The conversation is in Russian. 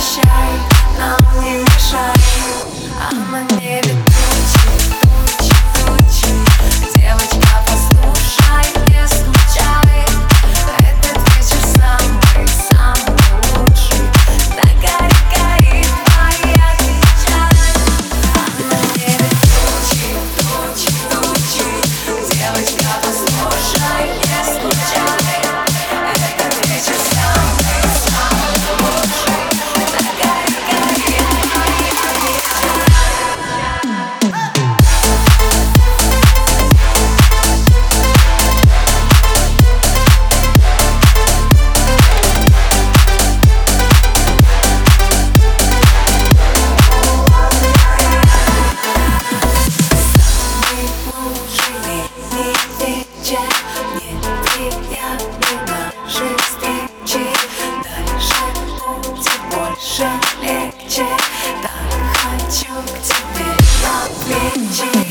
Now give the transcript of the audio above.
прощай, нам не мешай, а мы не хочу к тебе на плечи